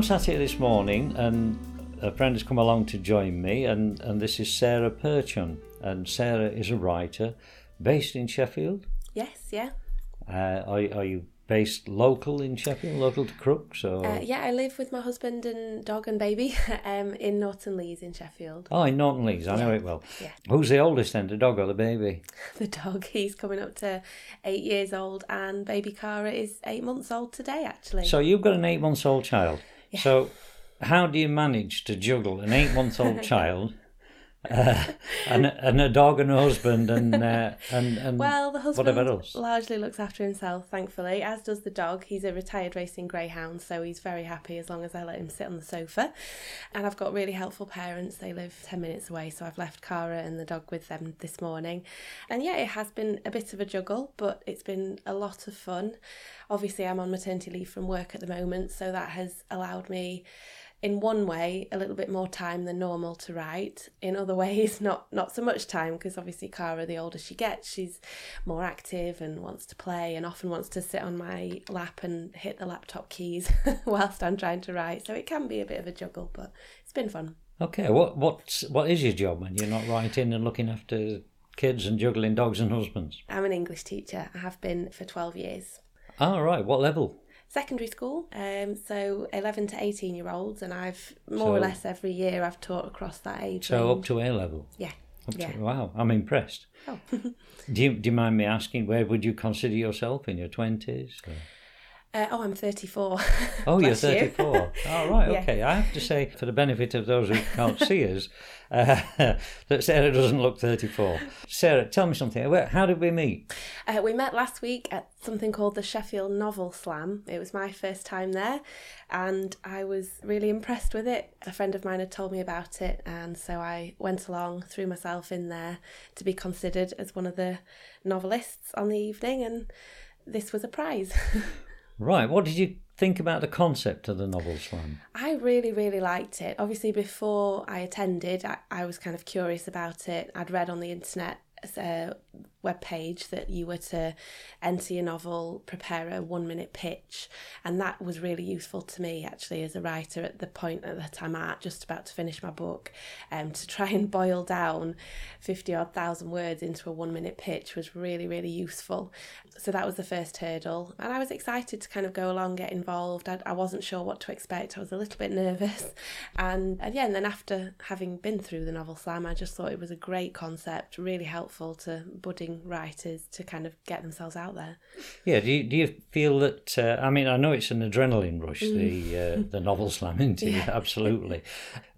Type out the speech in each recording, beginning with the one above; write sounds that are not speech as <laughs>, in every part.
I'm sat here this morning and a friend has come along to join me, and, and this is Sarah Perchon. And Sarah is a writer based in Sheffield. Yes, yeah. Uh, are, are you based local in Sheffield, local to Crookes? Or? Uh, yeah, I live with my husband and dog and baby <laughs> um, in Norton Lees in Sheffield. Oh, in Norton Lees, I know Yeah. it well. Yeah. Who's the oldest then, the dog or the baby? <laughs> The dog, he's coming up to eight years old, and baby Cara is eight months old today, actually. So you've got an eight months old child. So how do you manage to juggle an eight month old <laughs> child? Uh, and, and a dog and a husband and uh, and, and well, the husband whatever else. largely looks after himself, thankfully, as does the dog. He's a retired racing greyhound, so he's very happy as long as I let him sit on the sofa. And I've got really helpful parents. They live 10 minutes away, so I've left Cara and the dog with them this morning. And yeah, it has been a bit of a juggle, but it's been a lot of fun. Obviously, I'm on maternity leave from work at the moment, so that has allowed me in one way a little bit more time than normal to write. In other <laughs> ways not not so much time because obviously Cara the older she gets she's more active and wants to play and often wants to sit on my lap and hit the laptop keys <laughs> whilst I'm trying to write. So it can be a bit of a juggle but it's been fun. Okay, what what's what is your job when you're not writing and looking after kids and juggling dogs and husbands? I'm an English teacher. I have been for 12 years. All right, what level? Secondary school um so 11 to 18 year olds and I've more or less every year I've taught across that age So range. up to A level. yeah to- Yeah. wow, I'm impressed. oh <laughs> Do you do you mind me asking where would you consider yourself in your twenties? Uh, oh, I'm 34. <laughs> Oh, you're Bless you. 34. All right, Yeah. okay. I have to say, for the benefit of those who can't see us, <laughs> uh, that Sarah doesn't look 34. Sarah, tell me something. How did we meet? Uh, we met last week at something called the Sheffield Novel Slam. It was my first time there, and I was really impressed with it. A friend of mine had told me about it, and so I went along, threw myself in there to be considered as one of the novelists on the evening, and this was a prize. <laughs> Right. What did you think about the concept of the novel slam? I really, really liked it. Obviously, before I attended, I, I was kind of curious about it. I'd read on the internet a web page that you were to enter your novel, prepare a one minute pitch, and that was really useful to me actually as a writer at the point that I'm at, just about to finish my book. Um, to try and boil down 50 odd thousand words into a one minute pitch was really, really useful. So that was the first hurdle, and I was excited to kind of go along, get involved. I, I wasn't sure what to expect, I was a little bit nervous, and, and yeah, and then after having been through the novel slam, I just thought it was a great concept, really helpful to budding writers to kind of get themselves out there. Yeah. Do you, do you feel that? Uh, I mean, I know it's an adrenaline rush, the uh, the novel slam, isn't it? <laughs> Absolutely.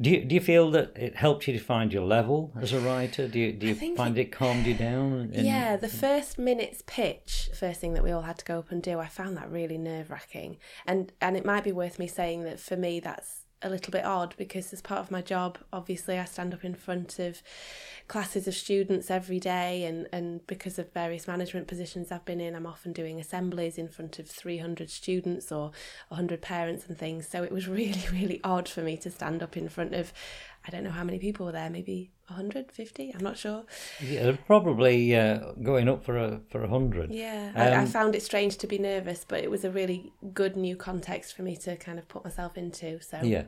Do you do you feel that it helped you to find your level as a writer? Do you do you find it, calmed you down? in- Yeah, the first minute's pitch, first thing that we all had to go up and do, I found that really nerve wracking. And and it might be worth me saying that for me that's a little bit odd because as part of my job, obviously I stand up in front of classes of students every day and, and because of various management positions I've been in, I'm often doing assemblies in front of 300 students or 100 parents and things. So it was <laughs> really, really odd for me to stand up in front of, I don't know how many people were there, maybe 150, I'm not sure. Yeah, probably uh, going up for a for a hundred. Yeah, I, I Um, found it strange to be nervous, but it was a really good new context for me to kind of put myself into. So Yeah.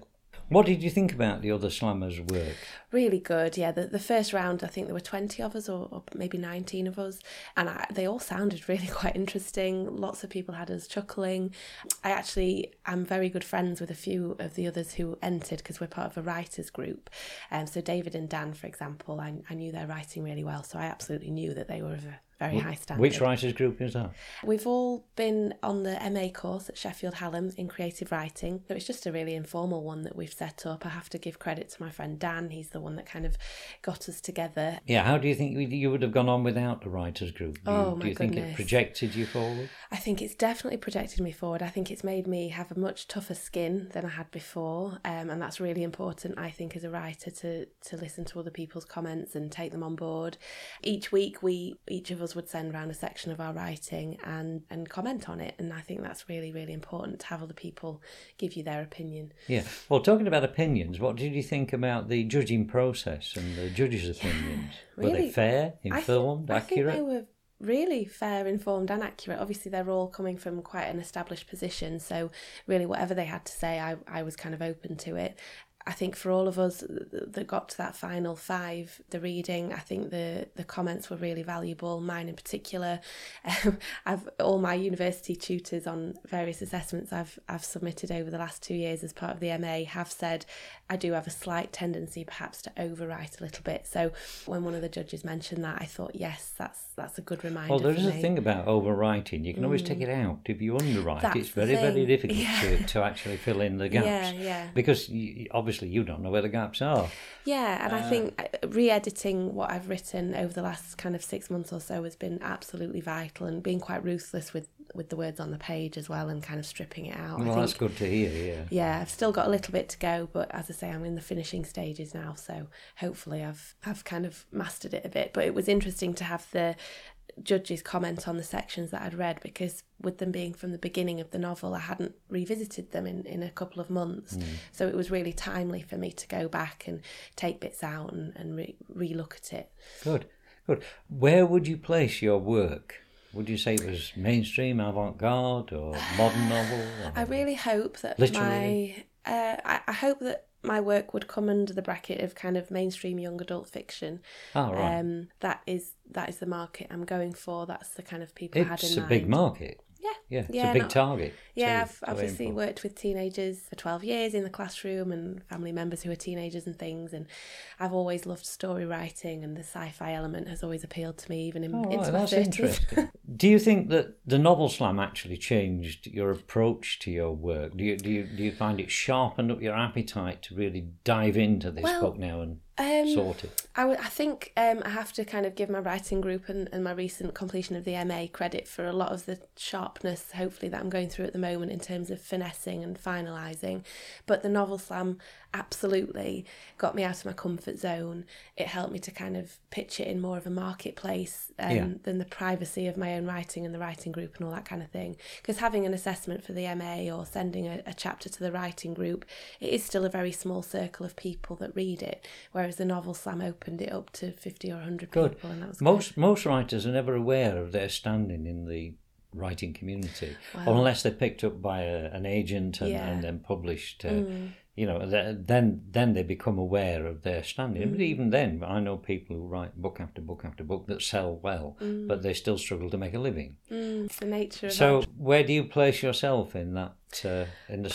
What did you think about the other slammers' work? really good. Yeah, the, the first round, I think there were 20 of us or, or maybe 19 of us, and I, they all sounded <laughs> really quite interesting. Lots of people had us chuckling. I actually am very good friends with a few of the others who entered because we're part of a writers group. Um, so David and Dan, for example, I, I knew their writing really well, so I absolutely knew that they were of a very high standard. Which writers' group is that? We've all been on the MA course at Sheffield Hallam in creative writing. So it's just a really informal one that we've set up. I have to give credit to my friend Dan. He's the one that kind of got us together. Yeah, how do you think you- would have gone on without the writers' group? Do you, Oh, do my you think it projected you forward? I think it's definitely projected me forward. I think it's made me have a much tougher skin than I had before, um, and that's really important. I think as a writer to to listen to other people's comments and take them on board. Each week, we each of us would send around a section of our writing and and comment on it, and I think that's really really important to have other people give you their opinion. Yeah. Well, talking about opinions, what did you think about the judging process and the judges' opinions? Were they really. fair, I think- informed, I think accurate? they were really fair, informed, and accurate. Obviously, they're all coming from quite an established position, so really, whatever they had to say, I, I was kind of open to it. I think for all of us that got to that final five, the reading, I think the the comments were really valuable. Mine in particular, <laughs> um, I've all my university tutors on various assessments I've I've submitted over the last two years as part of the MA have said I do have a slight tendency perhaps to overwrite a little bit. So when one of the judges mentioned that, I thought yes, that's that's a good reminder. Well, there is a thing about overwriting. You can mm. always take it out if you underwrite. That's it's very very difficult yeah. to, to actually fill in the <laughs> gaps. Yeah, yeah. Because you, obviously obviously you don't know where the gaps are. Yeah, and uh, I think uh, re-editing what I've written over the last kind of six months or so has been absolutely vital, and being quite ruthless with with the words on the page as well, and kind of stripping it out. Well, think, that's good to hear. Yeah. Yeah, I've still got a little bit to go, but as I say, I'm in the finishing stages now, so hopefully I've I've kind of mastered it a bit. But it was interesting to have the judges comment on the sections that I'd read because with them being from the beginning of the novel I hadn't revisited them in, in a couple of months mm. so it was really timely for me to go back and take bits out and, and re- re-look at it good good where would you place your work would you say it was mainstream avant-garde or modern novel or I really hope that literary? my uh, I, I hope that my work would come under the bracket of kind of mainstream young adult fiction. Oh, right. Um, that is that is the market I'm going for. That's the kind of people it's I had in mind. It's a big market. Yeah. Yeah, it's yeah, a big not, target. Yeah, I've obviously worked with teenagers for 12 years in the classroom and family members who are teenagers and things. And I've always loved story writing and the sci fi element has always appealed to me, even in, oh, into right, my 30s. <laughs> do you think that the novel slam actually changed your approach to your work? Do you, do you, do you find it sharpened up your appetite to really dive into this well, book now and um, sorted? I, w- I think um, I have to kind of give my writing group and, and my recent completion of the MA credit for a lot of the sharpness, hopefully, that I'm going through at the moment in terms of finessing and finalising. But the novel slam absolutely got me out of my comfort zone. It helped me to kind of pitch it in more of a marketplace um, yeah. than the privacy of my own writing and the writing group and all that kind of thing. Because having an assessment for the MA or sending a, a chapter to the writing group, it is still a very small circle of people that read it. Whereas the novel slam opened it up to 50 or 100 good. people. And that was most, good. most writers are never aware of their standing in the writing community, unless they're picked up by a, an agent and, yeah. and then published. Uh, mm you know, then then they become aware of their standing. Mm. But even then, I know people who write book after book after book that sell well, mm. but they still struggle to make a living. Mm, the nature. so, where do you place yourself in that uh, in the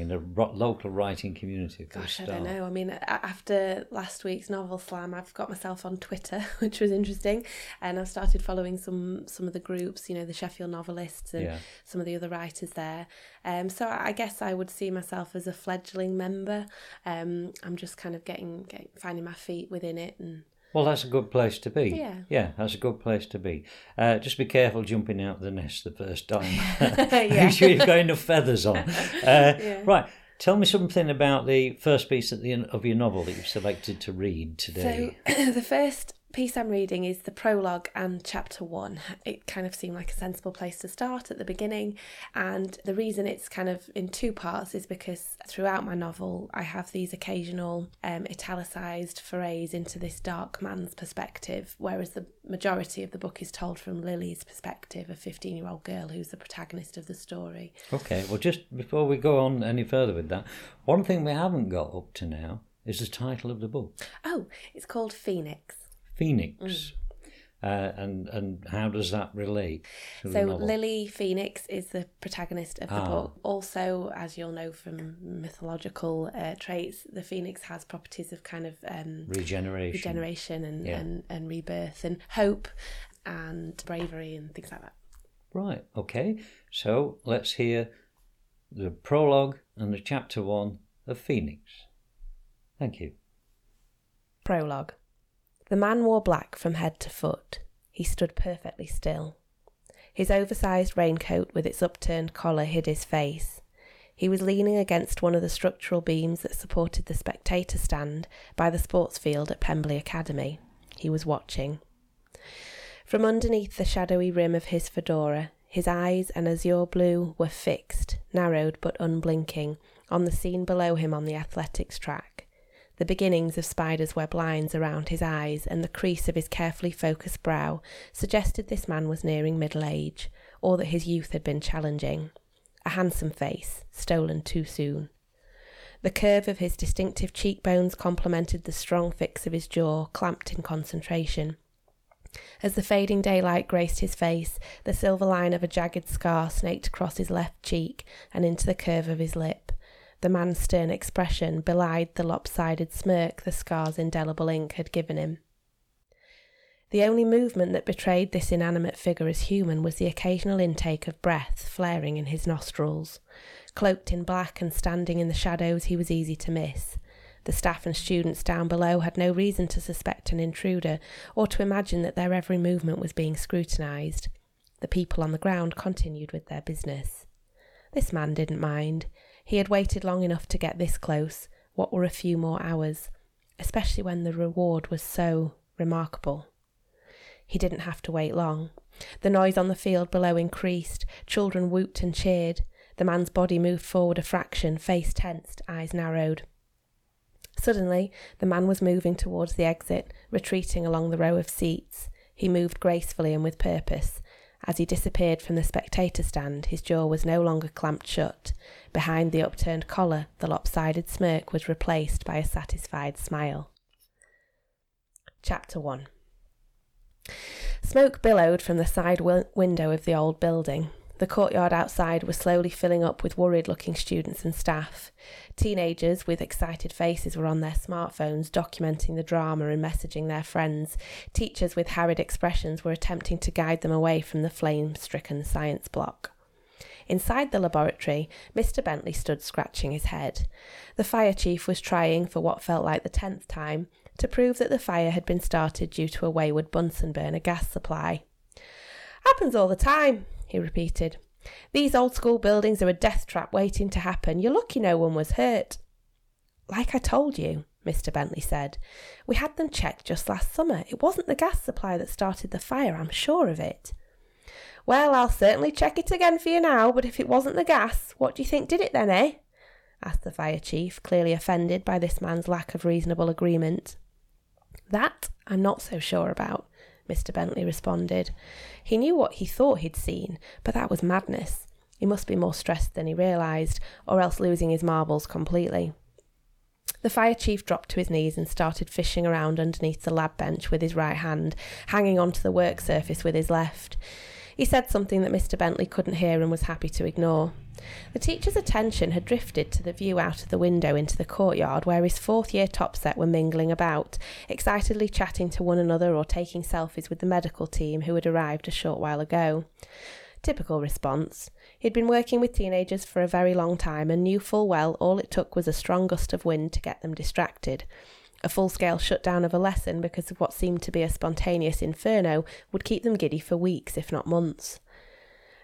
in the ro- local writing community? Gosh, I don't know. I mean, after last week's novel slam, I've got myself on Twitter, <laughs> which was interesting, and I've started following some some of the groups. You know, the Sheffield novelists and yeah. some of the other writers there. Um, so I guess I would see myself as a fledgling member. Um, I'm just kind of getting, getting finding my feet within it and well, that's a good place to be. Yeah. Yeah, that's a good place to be. Uh, just be careful jumping out of the nest the first time. <laughs> <laughs> Make sure you've got enough feathers on. <laughs> Uh, yeah. Right. Tell me something about the first piece of, the, of your novel that you've selected to read today. So, <clears throat> the first piece I'm reading is the prologue and chapter one. It kind of seemed like a sensible place to start at the beginning, and the reason it's kind of in two parts is because throughout my novel I have these occasional um, italicized forays into this dark man's perspective, whereas the majority of the book is told from Lily's perspective, a 15 year old girl who's the protagonist of the story. Okay, well, just before we go on any further with that, one thing we haven't got up to now is the title of the book. Oh, it's called Phoenix. Phoenix. Mm. Uh, and and how does that relate? so Lily Phoenix is the protagonist of the ah. book. Also, as you'll know from mythological uh, traits, the phoenix has properties of kind of um, regeneration, regeneration, and, yeah. and and rebirth, and hope, and bravery, and things like that. Right. Okay. So let's hear the prologue and the chapter one of Phoenix. Thank you. Prologue. The man wore black from head to foot. He stood perfectly still. His oversized raincoat with its upturned collar hid his face. He was leaning against one of the structural beams that supported the spectator stand by the sports field at Pemberley Academy. He was watching. From underneath the shadowy rim of his fedora, his eyes, an azure blue, were fixed, narrowed but unblinking, on the scene below him on the athletics track. The beginnings of spider's web lines around his eyes and the crease of his carefully focused brow suggested this man was nearing middle age, or that his youth had been challenging. A handsome face, stolen too soon. The curve of his distinctive cheekbones complemented the strong fix of his jaw, clamped in concentration. As the fading daylight graced his face, the silver line of a jagged scar snaked across his left cheek and into the curve of his lip. The man's stern expression belied the lopsided smirk the scar's indelible ink had given him. The only movement that betrayed this inanimate figure as human was the occasional intake of breath flaring in his nostrils. Cloaked in black and standing in the shadows, he was easy to miss. The staff and students down below had no reason to suspect an intruder or to imagine that their every movement was being scrutinised. The people on the ground continued with their business. This man didn't mind. He had waited long enough to get this close. What were a few more hours? Especially when the reward was so remarkable. He didn't have to wait long. The noise on the field below increased. Children whooped and cheered. The man's body moved forward a fraction, face tensed, eyes narrowed. Suddenly, the man was moving towards the exit, retreating along the row of seats. He moved gracefully and with purpose. As he disappeared from the spectator stand, his jaw was no longer clamped shut. Behind the upturned collar, the lopsided smirk was replaced by a satisfied smile. Chapter 1 Smoke billowed from the side window of the old building. The courtyard outside was slowly filling up with worried looking students and staff. Teenagers with excited faces were on their smartphones documenting the drama and messaging their friends. Teachers with harried expressions were attempting to guide them away from the flame stricken science block. Inside the laboratory, Mr. Bentley stood scratching his head. The fire chief was trying, for what felt like the tenth time, to prove that the fire had been started due to a wayward Bunsen burner gas supply. Happens all the time, he repeated. These old school buildings are a death trap waiting to happen. You're lucky no one was hurt. Like I told you, Mr. Bentley said, we had them checked just last summer. It wasn't the gas supply that started the fire, I'm sure of it. Well, I'll certainly check it again for you now, but if it wasn't the gas, what do you think did it then, eh? asked the fire chief, clearly offended by this man's lack of reasonable agreement. That I'm not so sure about, Mr. Bentley responded. He knew what he thought he'd seen, but that was madness. He must be more stressed than he realised, or else losing his marbles completely. The fire chief dropped to his knees and started fishing around underneath the lab bench with his right hand, hanging onto the work surface with his left. He said something that Mr. Bentley couldn't hear and was happy to ignore. The teacher's attention had drifted to the view out of the window into the courtyard where his fourth year top set were mingling about, excitedly chatting to one another or taking selfies with the medical team who had arrived a short while ago. Typical response. He'd been working with teenagers for a very long time and knew full well all it took was a strong gust of wind to get them distracted. A full scale shutdown of a lesson because of what seemed to be a spontaneous inferno would keep them giddy for weeks, if not months.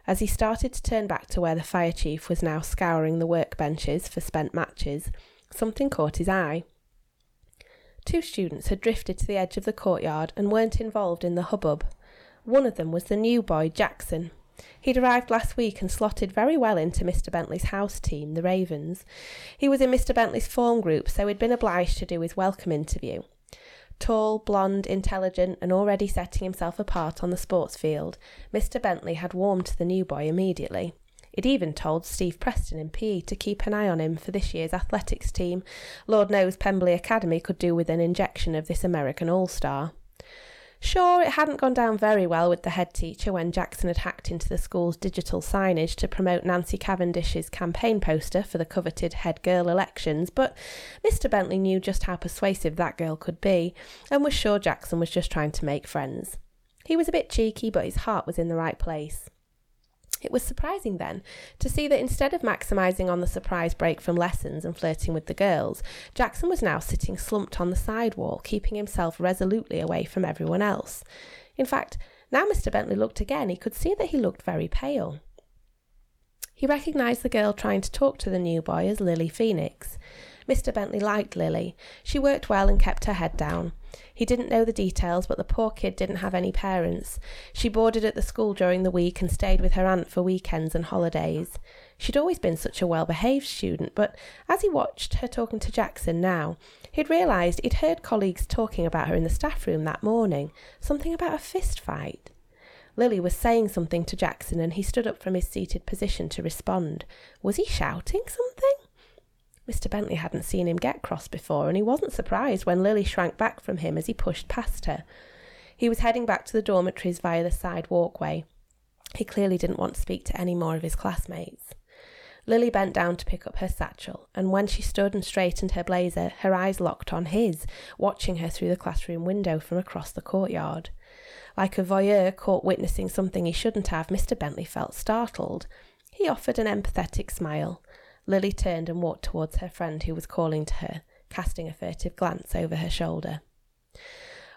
As he started to turn back to where the fire chief was now scouring the workbenches for spent matches, something caught his eye. Two students had drifted to the edge of the courtyard and weren't involved in the hubbub. One of them was the new boy, Jackson, He'd arrived last week and slotted very well into Mr. Bentley's house team, the Ravens. He was in Mr. Bentley's form group, so he'd been obliged to do his welcome interview. Tall, blonde, intelligent, and already setting himself apart on the sports field, Mr. Bentley had warmed to the new boy immediately. He'd even told Steve Preston in PE to keep an eye on him for this year's athletics team. Lord knows Pemberley Academy could do with an injection of this American All Star. Sure, it hadn't gone down very well with the head teacher when Jackson had hacked into the school's digital signage to promote Nancy Cavendish's campaign poster for the coveted head girl elections, but Mr. Bentley knew just how persuasive that girl could be and was sure Jackson was just trying to make friends. He was a bit cheeky, but his heart was in the right place. It was surprising then to see that instead of maximising on the surprise break from lessons and flirting with the girls, Jackson was now sitting slumped on the side wall, keeping himself resolutely away from everyone else. In fact, now Mr. Bentley looked again, he could see that he looked very pale. He recognised the girl trying to talk to the new boy as Lily Phoenix. Mr. Bentley liked Lily. She worked well and kept her head down. He didn't know the details, but the poor kid didn't have any parents. She boarded at the school during the week and stayed with her aunt for weekends and holidays. She'd always been such a well behaved student, but as he watched her talking to Jackson now, He'd realised he'd heard colleagues talking about her in the staff room that morning, something about a fist fight. Lily was saying something to Jackson and he stood up from his seated position to respond. Was he shouting something? Mr. Bentley hadn't seen him get cross before, and he wasn't surprised when Lily shrank back from him as he pushed past her. He was heading back to the dormitories via the side walkway. He clearly didn't want to speak to any more of his classmates. Lily bent down to pick up her satchel, and when she stood and straightened her blazer, her eyes locked on his, watching her through the classroom window from across the courtyard. Like a voyeur caught witnessing something he shouldn't have, Mr. Bentley felt startled. He offered an empathetic smile. Lily turned and walked towards her friend who was calling to her, casting a furtive glance over her shoulder.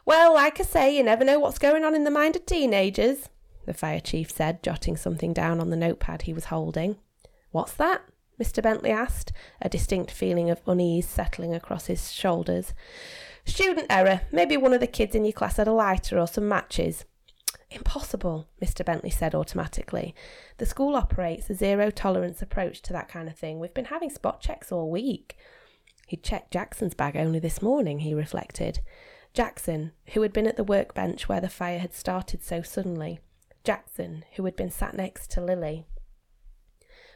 Well, like I say, you never know what's going on in the mind of teenagers, the fire chief said, jotting something down on the notepad he was holding. What's that? Mr. Bentley asked, a distinct feeling of unease settling across his shoulders. Student error. Maybe one of the kids in your class had a lighter or some matches. Impossible, Mr. Bentley said automatically. The school operates a zero tolerance approach to that kind of thing. We've been having spot checks all week. He'd checked Jackson's bag only this morning, he reflected. Jackson, who had been at the workbench where the fire had started so suddenly. Jackson, who had been sat next to Lily.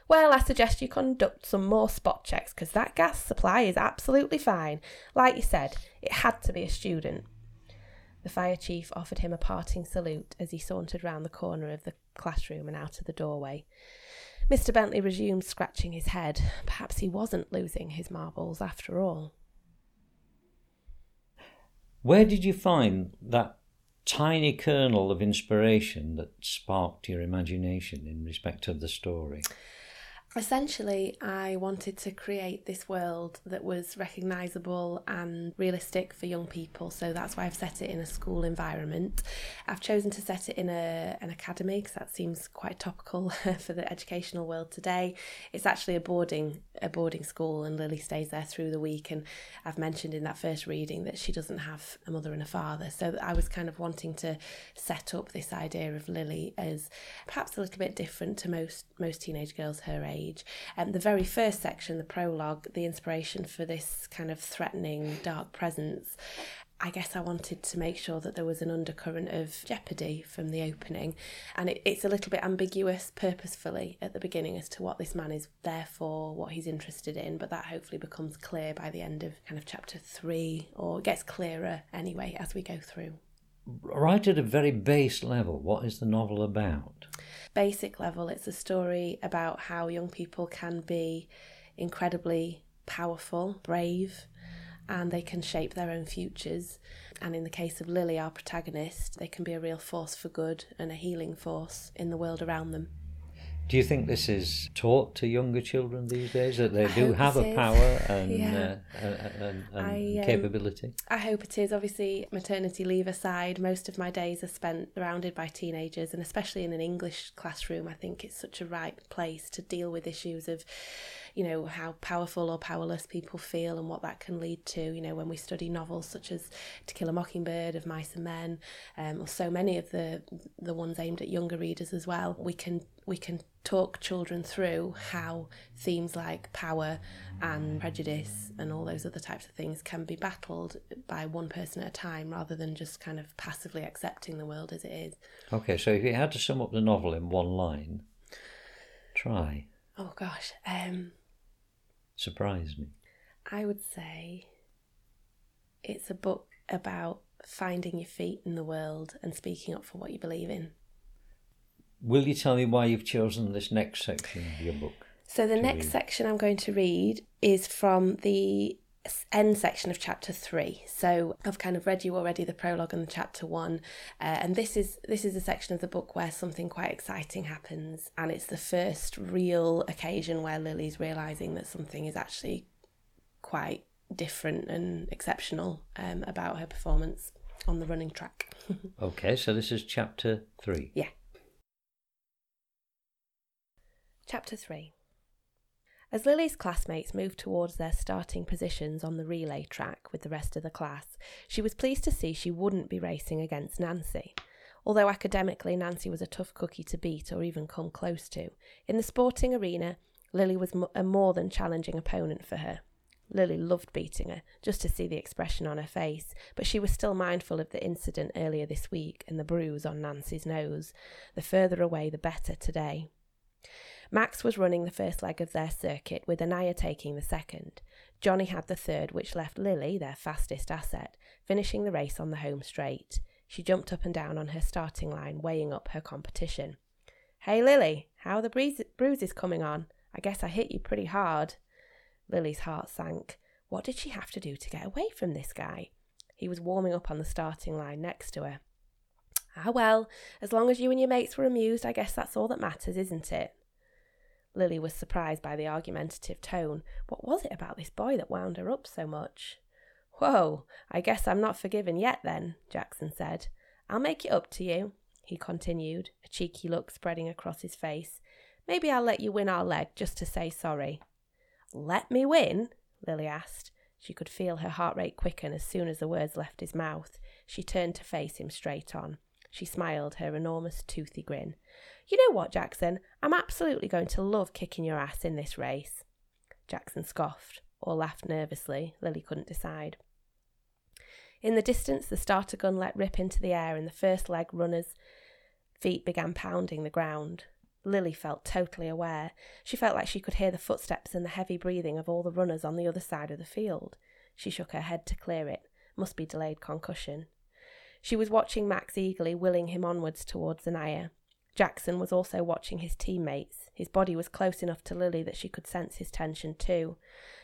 Well, I suggest you conduct some more spot checks because that gas supply is absolutely fine. Like you said, it had to be a student. The fire chief offered him a parting salute as he sauntered round the corner of the classroom and out of the doorway. Mr. Bentley resumed scratching his head. Perhaps he wasn't losing his marbles after all. Where did you find that tiny kernel of inspiration that sparked your imagination in respect of the story? Essentially, I wanted to create this world that was recognisable and realistic for young people, so that's why I've set it in a school environment. I've chosen to set it in a, an academy because that seems quite topical <laughs> for the educational world today. It's actually a boarding a boarding school, and Lily stays there through the week. And I've mentioned in that first reading that she doesn't have a mother and a father, so I was kind of wanting to set up this idea of Lily as perhaps a little bit different to most most teenage girls her age And um, the very first section, the prologue, the inspiration for this kind of threatening dark presence, I guess I wanted to make sure that there was an undercurrent of jeopardy from the opening. And it, it's a little bit ambiguous purposefully at the beginning as to what this man is there for, what he's interested in, but that hopefully becomes clear by the end of kind of chapter three, or gets clearer anyway as we go through. Right at a very base level, what is the novel about? basic level, it's a story about how young people can be incredibly powerful, brave, and they can shape their own futures. And in the case of Lily, our protagonist, they can be a real force for good and a healing force in the world around them. Do you think this is taught to younger children these days that they I do have a power <laughs> and, yeah. uh, and, and I, um, capability? I hope it is. Obviously, maternity leave aside, most of my days are spent surrounded by teenagers, and especially in an English classroom, I think it's such a right place to deal with issues of you know how powerful or powerless people feel and what that can lead to you know when we study novels such as to kill a mockingbird of mice and men um, or so many of the the ones aimed at younger readers as well we can we can talk children through how themes like power and prejudice and all those other types of things can be battled by one person at a time rather than just kind of passively accepting the world as it is. Okay, so if you had to sum up the novel in one line, try. Oh gosh. Um surprise me? I would say it's a book about finding your feet in the world and speaking up for what you believe in. Will you tell me why you've chosen this next section of your book? So, the next read? section I'm going to read is from the end section of chapter three. So I've kind of read you already the prologue and the chapter one, uh, and this is this is a section of the book where something quite exciting happens, and it's the first real occasion where Lily's realizing that something is actually quite different and exceptional um, about her performance on the running track. <laughs> okay, so this is chapter three. Yeah. Chapter three. As Lily's classmates moved towards their starting positions on the relay track with the rest of the class, she was pleased to see she wouldn't be racing against Nancy. Although academically Nancy was a tough cookie to beat or even come close to, in the sporting arena, Lily was a more than challenging opponent for her. Lily loved beating her, just to see the expression on her face, but she was still mindful of the incident earlier this week and the bruise on Nancy's nose. The further away, the better today. Max was running the first leg of their circuit, with Anaya taking the second. Johnny had the third, which left Lily, their fastest asset, finishing the race on the home straight. She jumped up and down on her starting line, weighing up her competition. Hey, Lily, how are the bruises coming on? I guess I hit you pretty hard. Lily's heart sank. What did she have to do to get away from this guy? He was warming up on the starting line next to her. Ah, well, as long as you and your mates were amused, I guess that's all that matters, isn't it? Lily was surprised by the argumentative tone. What was it about this boy that wound her up so much? Whoa, I guess I'm not forgiven yet then, Jackson said. I'll make it up to you, he continued, a cheeky look spreading across his face. Maybe I'll let you win our leg just to say sorry. Let me win? Lily asked. She could feel her heart rate quicken as soon as the words left his mouth. She turned to face him straight on. She smiled her enormous toothy grin. You know what, Jackson? I'm absolutely going to love kicking your ass in this race. Jackson scoffed, or laughed nervously. Lily couldn't decide. In the distance, the starter gun let rip into the air, and the first leg runner's feet began pounding the ground. Lily felt totally aware. She felt like she could hear the footsteps and the heavy breathing of all the runners on the other side of the field. She shook her head to clear it. Must be delayed concussion. She was watching Max eagerly, willing him onwards towards Anaya. Jackson was also watching his teammates. His body was close enough to Lily that she could sense his tension too.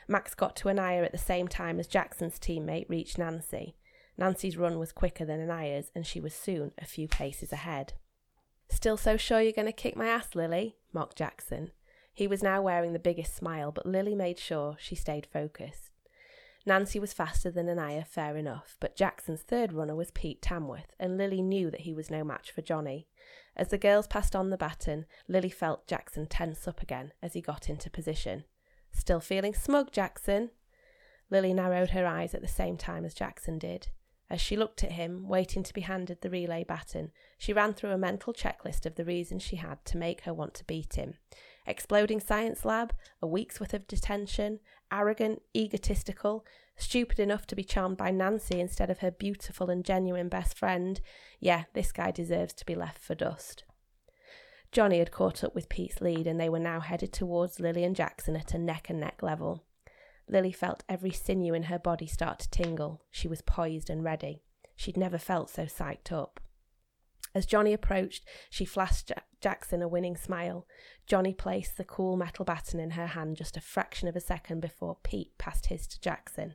Max got to Anaya at the same time as Jackson's teammate reached Nancy. Nancy's run was quicker than Anaya's, and she was soon a few paces ahead. Still so sure you're going to kick my ass, Lily? mocked Jackson. He was now wearing the biggest smile, but Lily made sure she stayed focused. Nancy was faster than Anaya, fair enough, but Jackson's third runner was Pete Tamworth, and Lily knew that he was no match for Johnny. As the girls passed on the baton, Lily felt Jackson tense up again as he got into position. Still feeling smug, Jackson? Lily narrowed her eyes at the same time as Jackson did. As she looked at him, waiting to be handed the relay baton, she ran through a mental checklist of the reasons she had to make her want to beat him. Exploding science lab, a week's worth of detention, arrogant, egotistical, stupid enough to be charmed by Nancy instead of her beautiful and genuine best friend. Yeah, this guy deserves to be left for dust. Johnny had caught up with Pete's lead and they were now headed towards Lily and Jackson at a neck and neck level. Lily felt every sinew in her body start to tingle. She was poised and ready. She'd never felt so psyched up. As Johnny approached, she flashed Jackson a winning smile. Johnny placed the cool metal baton in her hand just a fraction of a second before Pete passed his to Jackson.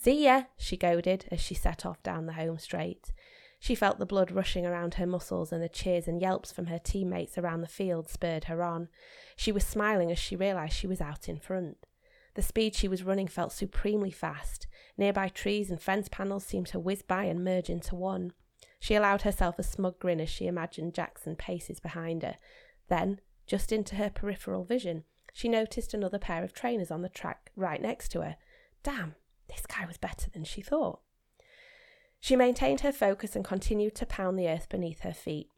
See ya, she goaded as she set off down the home straight. She felt the blood rushing around her muscles, and the cheers and yelps from her teammates around the field spurred her on. She was smiling as she realised she was out in front. The speed she was running felt supremely fast. Nearby trees and fence panels seemed to whiz by and merge into one. She allowed herself a smug grin as she imagined Jackson paces behind her. Then, just into her peripheral vision, she noticed another pair of trainers on the track right next to her. Damn, this guy was better than she thought. She maintained her focus and continued to pound the earth beneath her feet.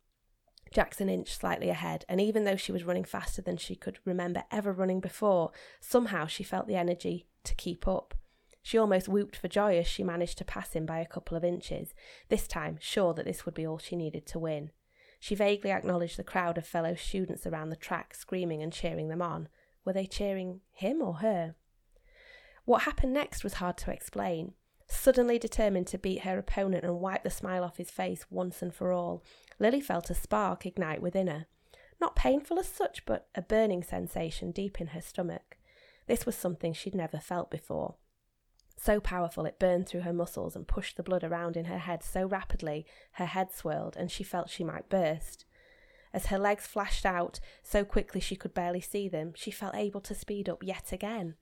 Jackson inched slightly ahead, and even though she was running faster than she could remember ever running before, somehow she felt the energy to keep up. She almost whooped for joy as she managed to pass him by a couple of inches, this time sure that this would be all she needed to win. She vaguely acknowledged the crowd of fellow students around the track screaming and cheering them on. Were they cheering him or her? What happened next was hard to explain. Suddenly determined to beat her opponent and wipe the smile off his face once and for all, Lily felt a spark ignite within her. Not painful as such, but a burning sensation deep in her stomach. This was something she'd never felt before. So powerful it burned through her muscles and pushed the blood around in her head so rapidly her head swirled and she felt she might burst. As her legs flashed out so quickly she could barely see them, she felt able to speed up yet again.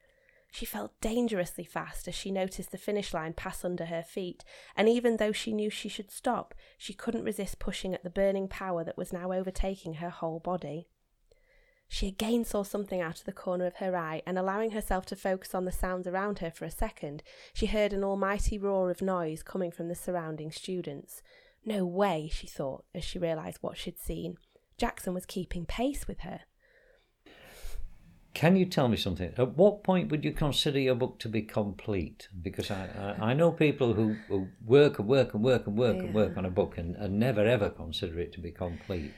She felt dangerously fast as she noticed the finish line pass under her feet, and even though she knew she should stop, she couldn't resist pushing at the burning power that was now overtaking her whole body. She again saw something out of the corner of her eye, and allowing herself to focus on the sounds around her for a second, she heard an almighty roar of noise coming from the surrounding students. No way, she thought, as she realised what she'd seen. Jackson was keeping pace with her. Can you tell me something? At what point would you consider your book to be complete? Because I, I, I know people who, who work and work and work and work and work on a book and, and never ever consider it to be complete.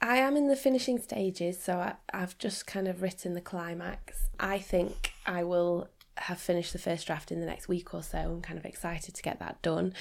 I am in the finishing stages, so I, I've just kind of written the climax. I think I will have finished the first draft in the next week or so. I'm kind of excited to get that done.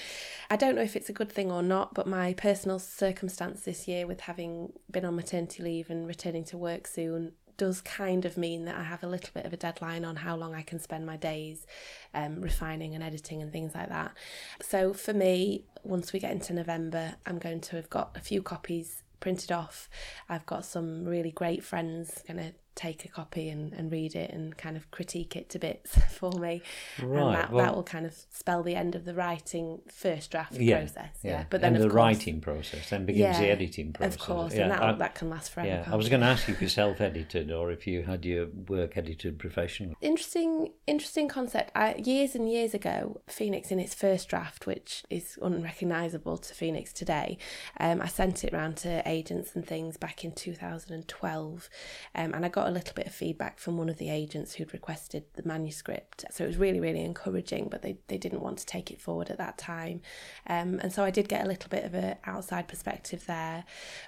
I don't know if it's a good thing or not, but my personal circumstance this year with having been on maternity leave and returning to work soon does kind of mean that I have a little bit of a deadline on how long I can spend my days um, refining and editing and things like that. So for me, once we get into November, I'm going to have got a few copies printed off. I've got some really great friends going to take a copy and, and read it and kind of critique it to bits <laughs> for me. Right. And that, well, that will kind of spell the end of the writing first draft yeah, process. Yeah. yeah. But then and the course, writing process, then begins the editing process. Of course, Yeah, and that I- that can last forever. yeah, I was going to ask you if you <laughs> self-edited or if you had your work edited professionally. interesting interesting concept I, years and years ago phoenix in its first draft which is unrecognizable to phoenix today um, i sent it round to agents and things back in 2012 um, and i got a little bit of feedback from one of the agents who'd requested the manuscript. So it was really really encouraging but they, they didn't want to take it forward at that time. Um, and so i did get a little bit of an outside perspective there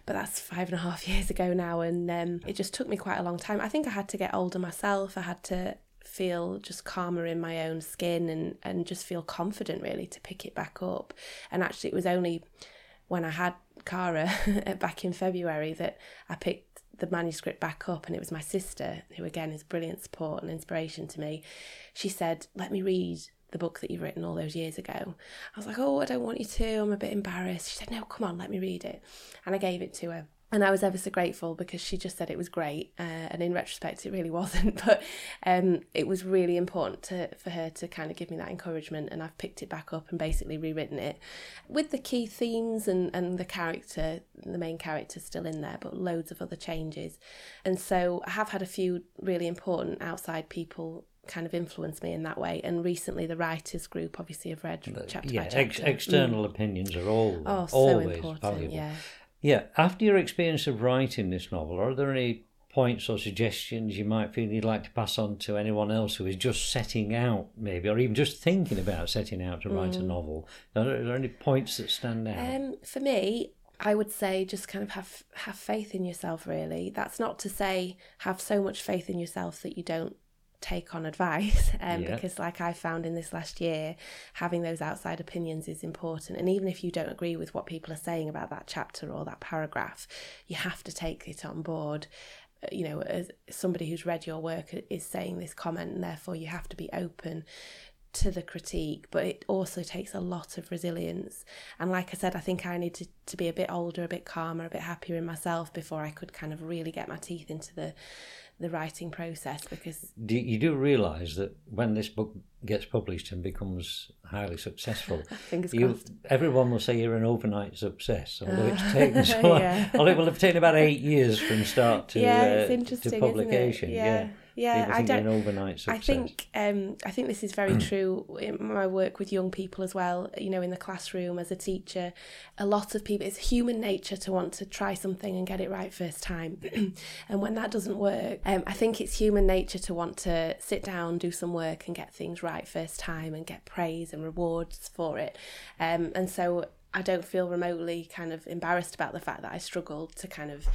but that's five and a half <laughs> years ago now and um, it just took me quite a long time. I think i had to get older myself. I had to feel just calmer in my own skin and and just feel confident really to pick it back up. And actually it was only when i had cara <laughs> back in february that i picked the manuscript back up and it was my sister who again is brilliant support and inspiration to me. She said let me read the book that you've written all those years ago. I was like oh i don't want you to. I'm a bit embarrassed. She said no come on let me read it. And i gave it to her and I was ever so grateful because she just said it was great, uh, and in retrospect, it really <laughs> wasn't. But um, it was really important to, for her to kind of give me that encouragement, and I've picked it back up and basically rewritten it with the key themes and, and the character, the main character still in there, but loads of other changes. And so I have had a few really important outside people kind of influence me in that way. And recently, the writers group obviously have read chapter yeah, by chapter. ex- external opinions are all Oh, so always important, valuable. yeah. Yeah, after your experience of writing this novel, are there any points or suggestions you might feel you'd like to pass on to anyone else who is just setting out, maybe, or even just thinking about setting out to write a novel? Are there, are there any points that stand out? Mm. Um, for me, I would say just kind of have have faith in yourself. Really, that's not to say have so much faith in yourself that you don't take on advice <laughs> um, Yeah. because like i found in this last year having those outside opinions is important and even if you don't agree with what people are saying about that chapter or that paragraph you have to take it on board Uh, you know as somebody who's read your work is saying this comment and therefore you have to be open to the critique, but it also takes a lot of resilience. And like I said, I think I needed to be a bit older, a bit calmer, a bit happier in myself before I could kind of really get my teeth into the the writing process because do, you do realise that when this book gets published and becomes highly successful, <laughs> you, everyone will say you're an overnight success. Although it's <laughs> taken so long, Yeah. although it will have taken about eight years from start to yeah, uh, to publication. isn't? Yeah, yeah. I don't. overnight success. I think um, I think this is very true in my work with young people as well. You know, in the classroom as a teacher, a lot of people. It's human nature to want to try something and get it right first time, <clears throat> and when that doesn't work, um, I think it's human nature to want to sit down, do some work, and get things right first time, and get praise and rewards for it. Um, and so I don't feel remotely kind of embarrassed about the fact that I struggled to kind of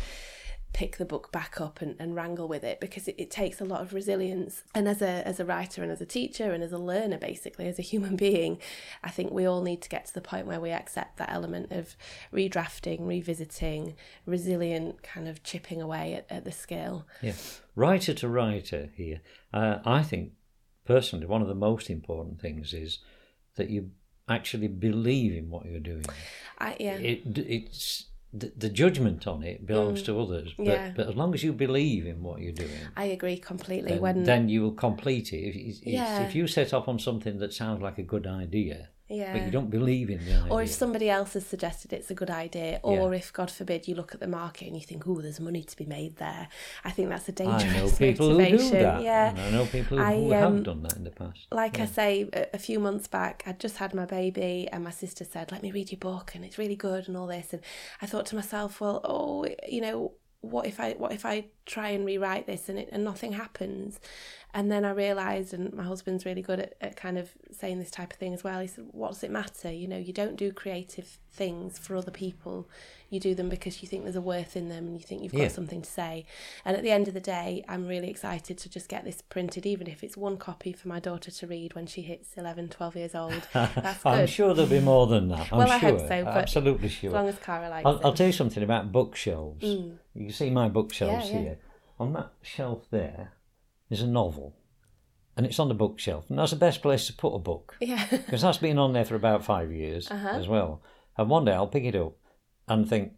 pick the book back up and, and wrangle with it because it, it takes a lot of resilience and as a as a writer and as a teacher and as a learner basically as a human being i think we all need to get to the point where we accept that element of redrafting revisiting resilient kind of chipping away at, at the skill Yeah, writer to writer here. Uh, I think personally one of the most important things is that you actually believe in what you're doing. i yeah It it's the, the judgment on it belongs to others, but Mm. Yeah. but as long as you believe in what you're doing, i agree completely then, when then you will complete it. If, if, Yeah. if you set off on something that sounds like a good idea, yeah but you don't believe in the idea, or if somebody else has suggested it's a good idea, or if God forbid you look at the market and you think, "Oh, there's money to be made there," I think that's a dangerous I know people who motivation. do that. Yeah, and I know people who, I, who um, have done that in the past. like I say, a, a few months back, I'd just had my baby, and my sister said, "Let me read your book, and it's really good, and all this." And I thought to myself, "Well, oh, you know." what if I what if I try and rewrite this and it and nothing happens? And then I realised, and my husband's really good at, at kind of saying this type of thing as well. He said, "What does it matter? You know, you don't do creative things for other people. You do them because you think there's a worth in them and you think you've got Yeah. something to say. And at the end of the day, I'm really excited to just get this printed, even if it's one copy for my daughter to read when she hits 11, 12 years old. <laughs> That's I'm good. sure there'll be more than that. I'm Well, sure. I hope so, but Absolutely As long as Cara likes I'll, it. I'll tell you something about bookshelves. Mm. You can see my bookshelves Yeah, yeah. here. On that shelf there is a novel, and it's on the bookshelf, and that's the best place to put a book yeah. <laughs> because that's been on there for about five years Uh-huh. as well. And one day I'll pick it up and think,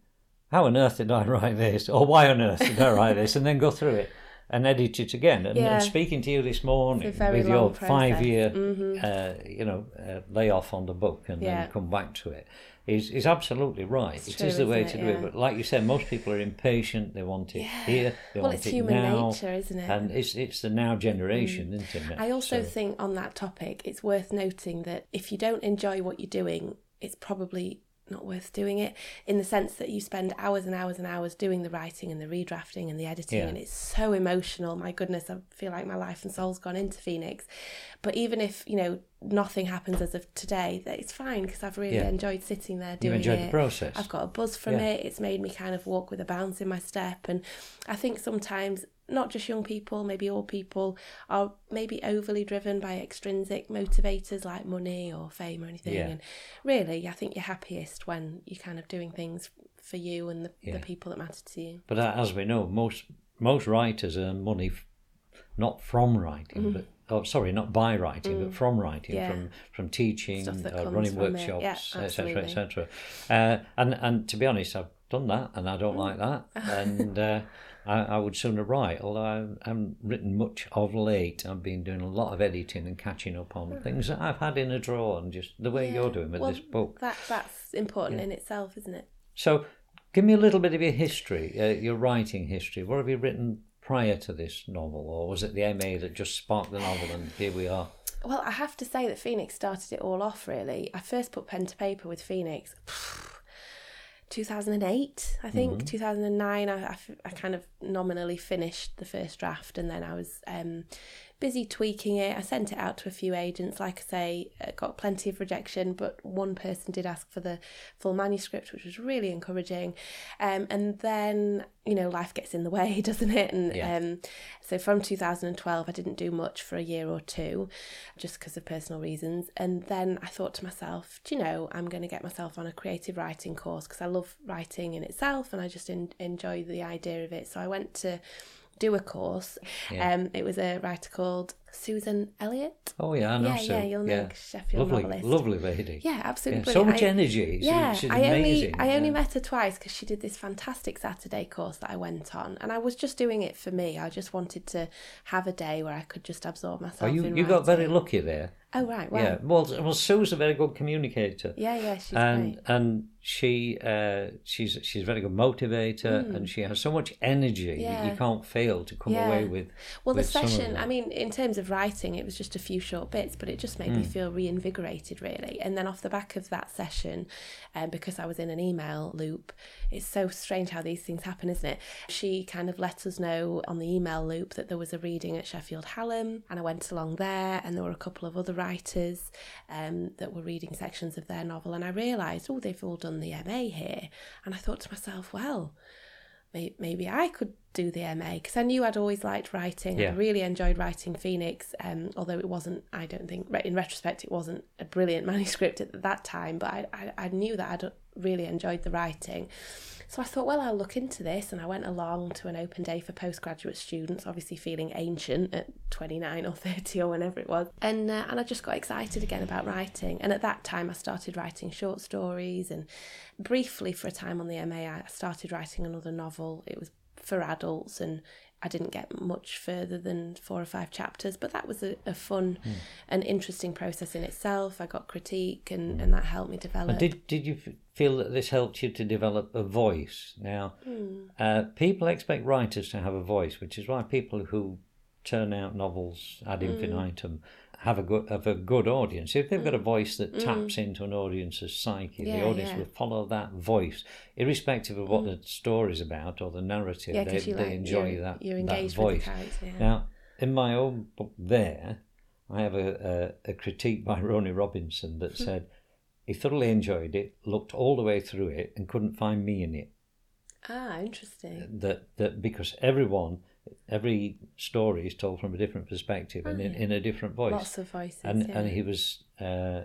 how on earth did I <laughs> write this, or why on earth did I write this, and then go through it and edit it again. And, Yeah. and speaking to you this morning It's a very with your process. five-year, Mhm. uh, you know, uh, layoff on the book and Yeah. then come back to it. Is, is absolutely right. It's It true, is the way isn't to it? do it. But like you said, most people are impatient. They want it Yeah. here. They well, want it's it human now. nature, isn't it? And it's it's the now generation, isn't it? I also So- think on that topic, it's worth noting that if you don't enjoy what you're doing, it's probably not worth doing it in the sense that you spend hours and hours and hours doing the writing and the redrafting and the editing Yeah. and it's so emotional my goodness i feel like my life and soul's gone into phoenix but even if you know nothing happens as of today that it's fine because i've really Yeah. enjoyed sitting there you doing enjoyed it the process. I've got a buzz from Yeah. it. It's made me kind of walk with a bounce in my step. And I think sometimes, not just young people, maybe all people are maybe overly driven by extrinsic motivators like money or fame or anything. Yeah. And really, I think you're happiest when you're kind of doing things for you and the, Yeah. the people that matter to you. But as we know, most most writers earn money f- not from writing, but oh, sorry, not by writing, but from writing. Mm. Yeah. from from teaching, uh, running workshops, Yeah, etc., absolutely. etc. Uh, and and to be honest, I've done that, and I don't Mm. like that, <laughs> and. Uh, I, I would sooner write, although I haven't written much of late. I've been doing a lot of editing and catching up on things that I've had in a drawer, and just the way you're doing with Well, this book. That that's important in itself, isn't it? So, give me a little bit of your history, uh, your writing history. What have you written prior to this novel, or was it the MA that just sparked the novel, and here we are? Well, I have to say that Phoenix started it all off, really. I first put pen to paper with Phoenix <sighs> <laughs> 2008, I think. 2009, I I kind of nominally finished the first draft and then I was um, busy tweaking it. I sent it out to a few agents. Like I say, uh, got plenty of rejection, but one person did ask for the full manuscript, which was really encouraging. Um, and then, you know, life gets in the way, <laughs> doesn't it? And Yeah. um, so from 2012, I didn't do much for a year or two just because of personal reasons. And then I thought to myself, do you know, I'm going to get myself on a creative writing course because I love writing in itself and I just en- enjoy the idea of it. So I went to do a course. Yeah. Um, it was a writer called Susan Elliott. Oh yeah, I know yeah, Sue. yeah, you'll know. Sheffield lovely, novelist. lovely lady. Yeah, absolutely. Yeah, so much I- energy. Yeah, she's I only amazing. I only yeah. met her twice because she did this fantastic Saturday course that I went on, and I was just doing it for me. I just wanted to have a day where I could just absorb myself. Oh, you in you got very lucky there. Oh right, wow. Yeah. Well, well, Sue's a very good communicator. Yeah, yeah, she's and great. and she uh, she's she's a very good motivator and she has so much energy that. Yeah. you can't fail to come Yeah. away with. Well, the with of session. I mean, in terms of writing, it was just a few short bits, but it just made Hmm. me feel reinvigorated, really. And then off the back of that session, um, because I was in an email loop, it's so strange how these things happen, isn't it? She kind of let us know on the email loop that there was a reading at Sheffield Hallam, and I went along there, and there were a couple of other writers um, that were reading sections of their novel, and I realised, oh, they've all done the MA here. And I thought to myself, well, maybe I could do the MA because I knew I'd always liked writing. Yeah. I really enjoyed writing Phoenix, um, although it wasn't, I don't think, in retrospect, it wasn't a brilliant <laughs> manuscript at that time, but I, I, I knew that I'd really enjoyed the writing. So I thought, well, I'll look into this. And I went along to an open day for postgraduate students, obviously feeling ancient at 29 or <laughs> 30 or whenever it was. And, uh, and I just got excited again about writing. And at that time, I started writing short stories. And briefly, for a time on the MA, I started writing another novel. It was for adults and I didn't get much further than four or five chapters, but that was a, a fun Hmm. and interesting process in itself. I got critique and, and that helped me develop. And did did you feel that this helped you to develop a voice? Now, Hmm. uh, people expect writers to have a voice, which is why people who turn out novels ad Hmm. infinitum have a good have a good audience. If they've got a voice that taps into an audience's psyche, Mm. Yeah, the audience yeah. will follow that voice, irrespective of what the story's about or the narrative. Yeah, they, they like enjoy you're, that you're that voice. with the character. Yeah. Now, in my own book, there, I have a, a, a critique by <laughs> Ronnie Robinson that Hmm. said he thoroughly enjoyed it, looked all the way through it, and couldn't find me in it. Ah, interesting. That that because everyone, every story is told from a different perspective and in, in a different voice. Oh, Lots of voices. and yeah. and he was. Uh,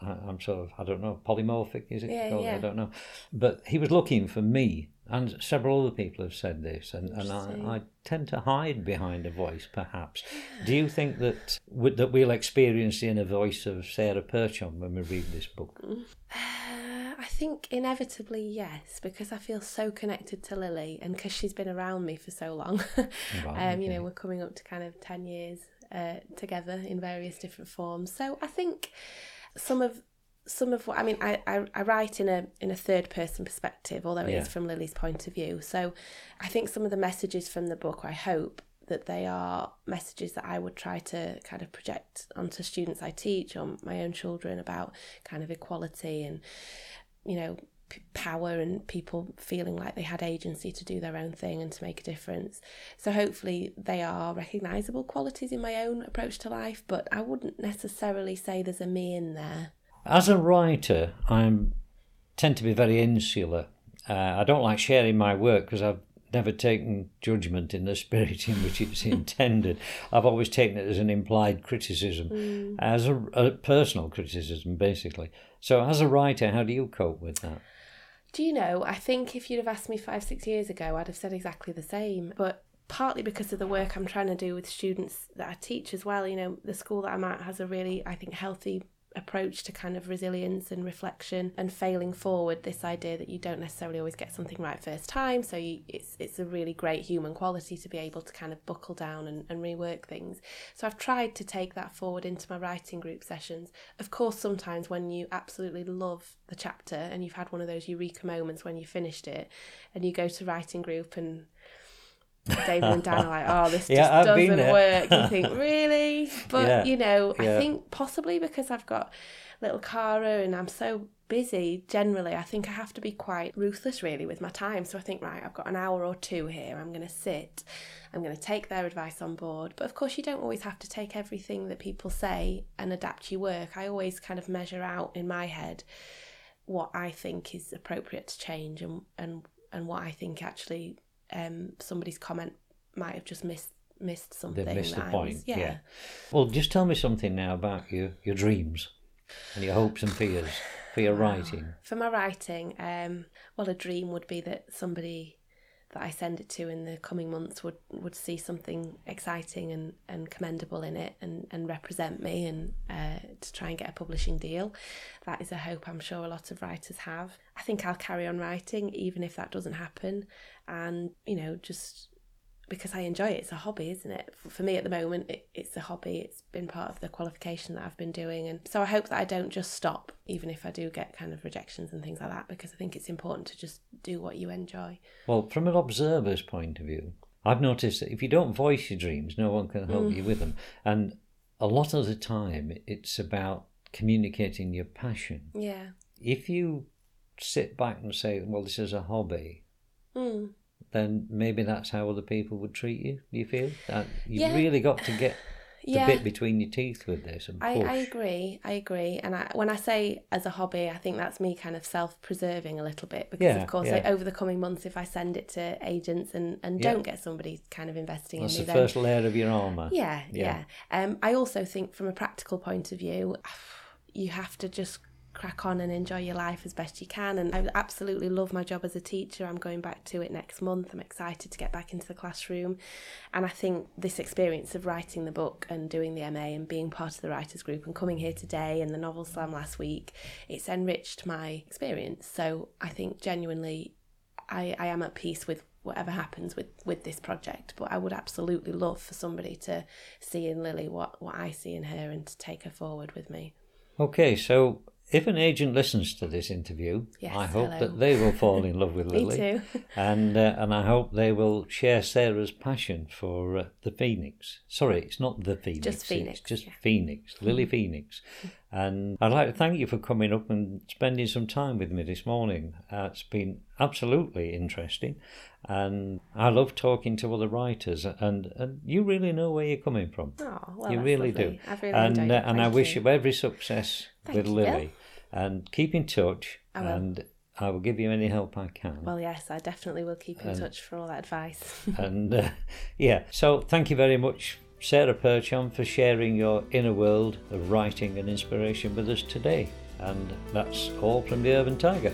I- I'm sort of, I don't know, polymorphic, is it Yeah, called? I don't know. But he was looking for me, and several other people have said this, and, and I, I tend to hide behind a voice, perhaps. Do you think that that we'll experience the inner voice of Sarah Perchon when we read this book? <sighs> <laughs> I think inevitably yes, because I feel so connected to Lily, and because she's been around me for so long. <laughs> Right, um, you okay. know, we're coming up to kind of ten years uh, together in various different forms. So I think some of some of what I mean, I, I, I write in a in a third person perspective, although it Yeah. is from Lily's point of view. So I think some of the messages from the book, I hope that they are messages that I would try to kind of project onto students I teach or my own children about kind of equality and you know p- power and people feeling like they had agency to do their own thing and to make a difference. So hopefully they are recognizable qualities in my own approach to life, but I wouldn't necessarily say there's a me in there. As a writer, I tend to be very insular. Uh, I don't like sharing my work because I've never taken judgment in the <laughs> spirit in which it's <laughs> intended. I've always taken it as an implied criticism, mm. as a, a personal criticism, basically. So, as a writer, how do you cope with that? Do you know, I think if you'd have asked me five, six years ago, I'd have said exactly the same. But partly because of the work I'm trying to do with students that I teach as well, you know, the school that I'm at has a really, I think, healthy approach to kind of resilience and reflection and failing forward this idea that you don't necessarily always get something right first time. So you, it's it's a really great human quality to be able to kind of buckle down and, and rework things. So I've tried to take that forward into my writing group sessions. Of course sometimes when you absolutely love the chapter and you've had one of those eureka moments when you finished it and you go to writing group and David and Dan are like, oh, this <laughs> Yeah, just I've doesn't work. You think, <laughs> really? But, Yeah, you know, yeah. I think possibly because I've got little Cara and I'm so busy generally, I think I have to be quite ruthless really with my time. So I think, right, I've got an hour or two here. I'm going to sit, I'm going to take their advice on board. But of course, you don't always have to take everything that people say and adapt your work. I always kind of measure out in my head what I think is appropriate to change and, and, and what I think actually um, somebody's comment might have just missed missed something. They've missed the point. was- yeah. Well, just tell me something now about your, your dreams and your hopes and fears for your writing. For my writing, um, well, a dream would be that somebody that I send it to in the coming months would, would see something exciting and, and commendable in it and, and represent me and uh, to try and get a publishing deal. That is a hope I'm sure a lot of writers have. I think I'll carry on writing even if that doesn't happen. And, you know, just because I enjoy it. It's a hobby, isn't it? For me at the moment, it, it's a hobby. It's been part of the qualification that I've been doing. And so I hope that I don't just stop, even if I do get kind of rejections and things like that, because I think it's important to just do what you enjoy. Well, from an observer's point of view, I've noticed that if you don't voice your dreams, no one can help mm. you with them. And a lot of the time, it's about communicating your passion. Yeah. If you sit back and say, well, this is a hobby, Mm. then maybe that's how other people would treat you. Do you feel that you've Yeah. really got to get the Yeah. bit between your teeth with this and I, push? I agree. I agree. And I, when I say as a hobby, I think that's me kind of self preserving a little bit because, Yeah, of course, yeah. like, over the coming months, if I send it to agents and, and don't get somebody kind of investing That's in me, the then first layer of your armour. Yeah, Yeah. yeah. Um, I also think from a practical point of view, <sighs> you have to just crack on and enjoy your life as best you can. And I absolutely love my job as a teacher. I'm going back to it next month. I'm excited to get back into the classroom. And I think this experience of writing the book and doing the MA and being part of the writers group and coming here today and the novel slam last week, it's enriched my experience. So I think genuinely I, I am at peace with whatever happens with, with this project. But I would absolutely love for somebody to see in Lily what, what I see in her and to take her forward with me. Okay, so if an agent listens to this interview, Yes, I hope hello. that they will fall in love with <laughs> Me Lily. too. <laughs> and uh, and I hope they will share Sarah's passion for uh, the Phoenix. Sorry, it's not the Phoenix. Just Phoenix, It's just yeah. Phoenix, Lily <laughs> Phoenix. And I'd like to thank you for coming up and spending some time with me this morning. Uh, it's been absolutely interesting, and I love talking to other writers. And, and you really know where you're coming from. Oh, well, you really lovely. do. I've really and enjoyed uh, it. and I wish you. you every success Thank with you, Lily. And keep in touch. I will. And I will give you any help I can. Well, yes, I definitely will keep in And- touch for all that advice. <laughs> and uh, yeah, so thank you very much, Sarah Perchon, for sharing your inner world of writing and inspiration with us today. And that's all from the Urban Tiger.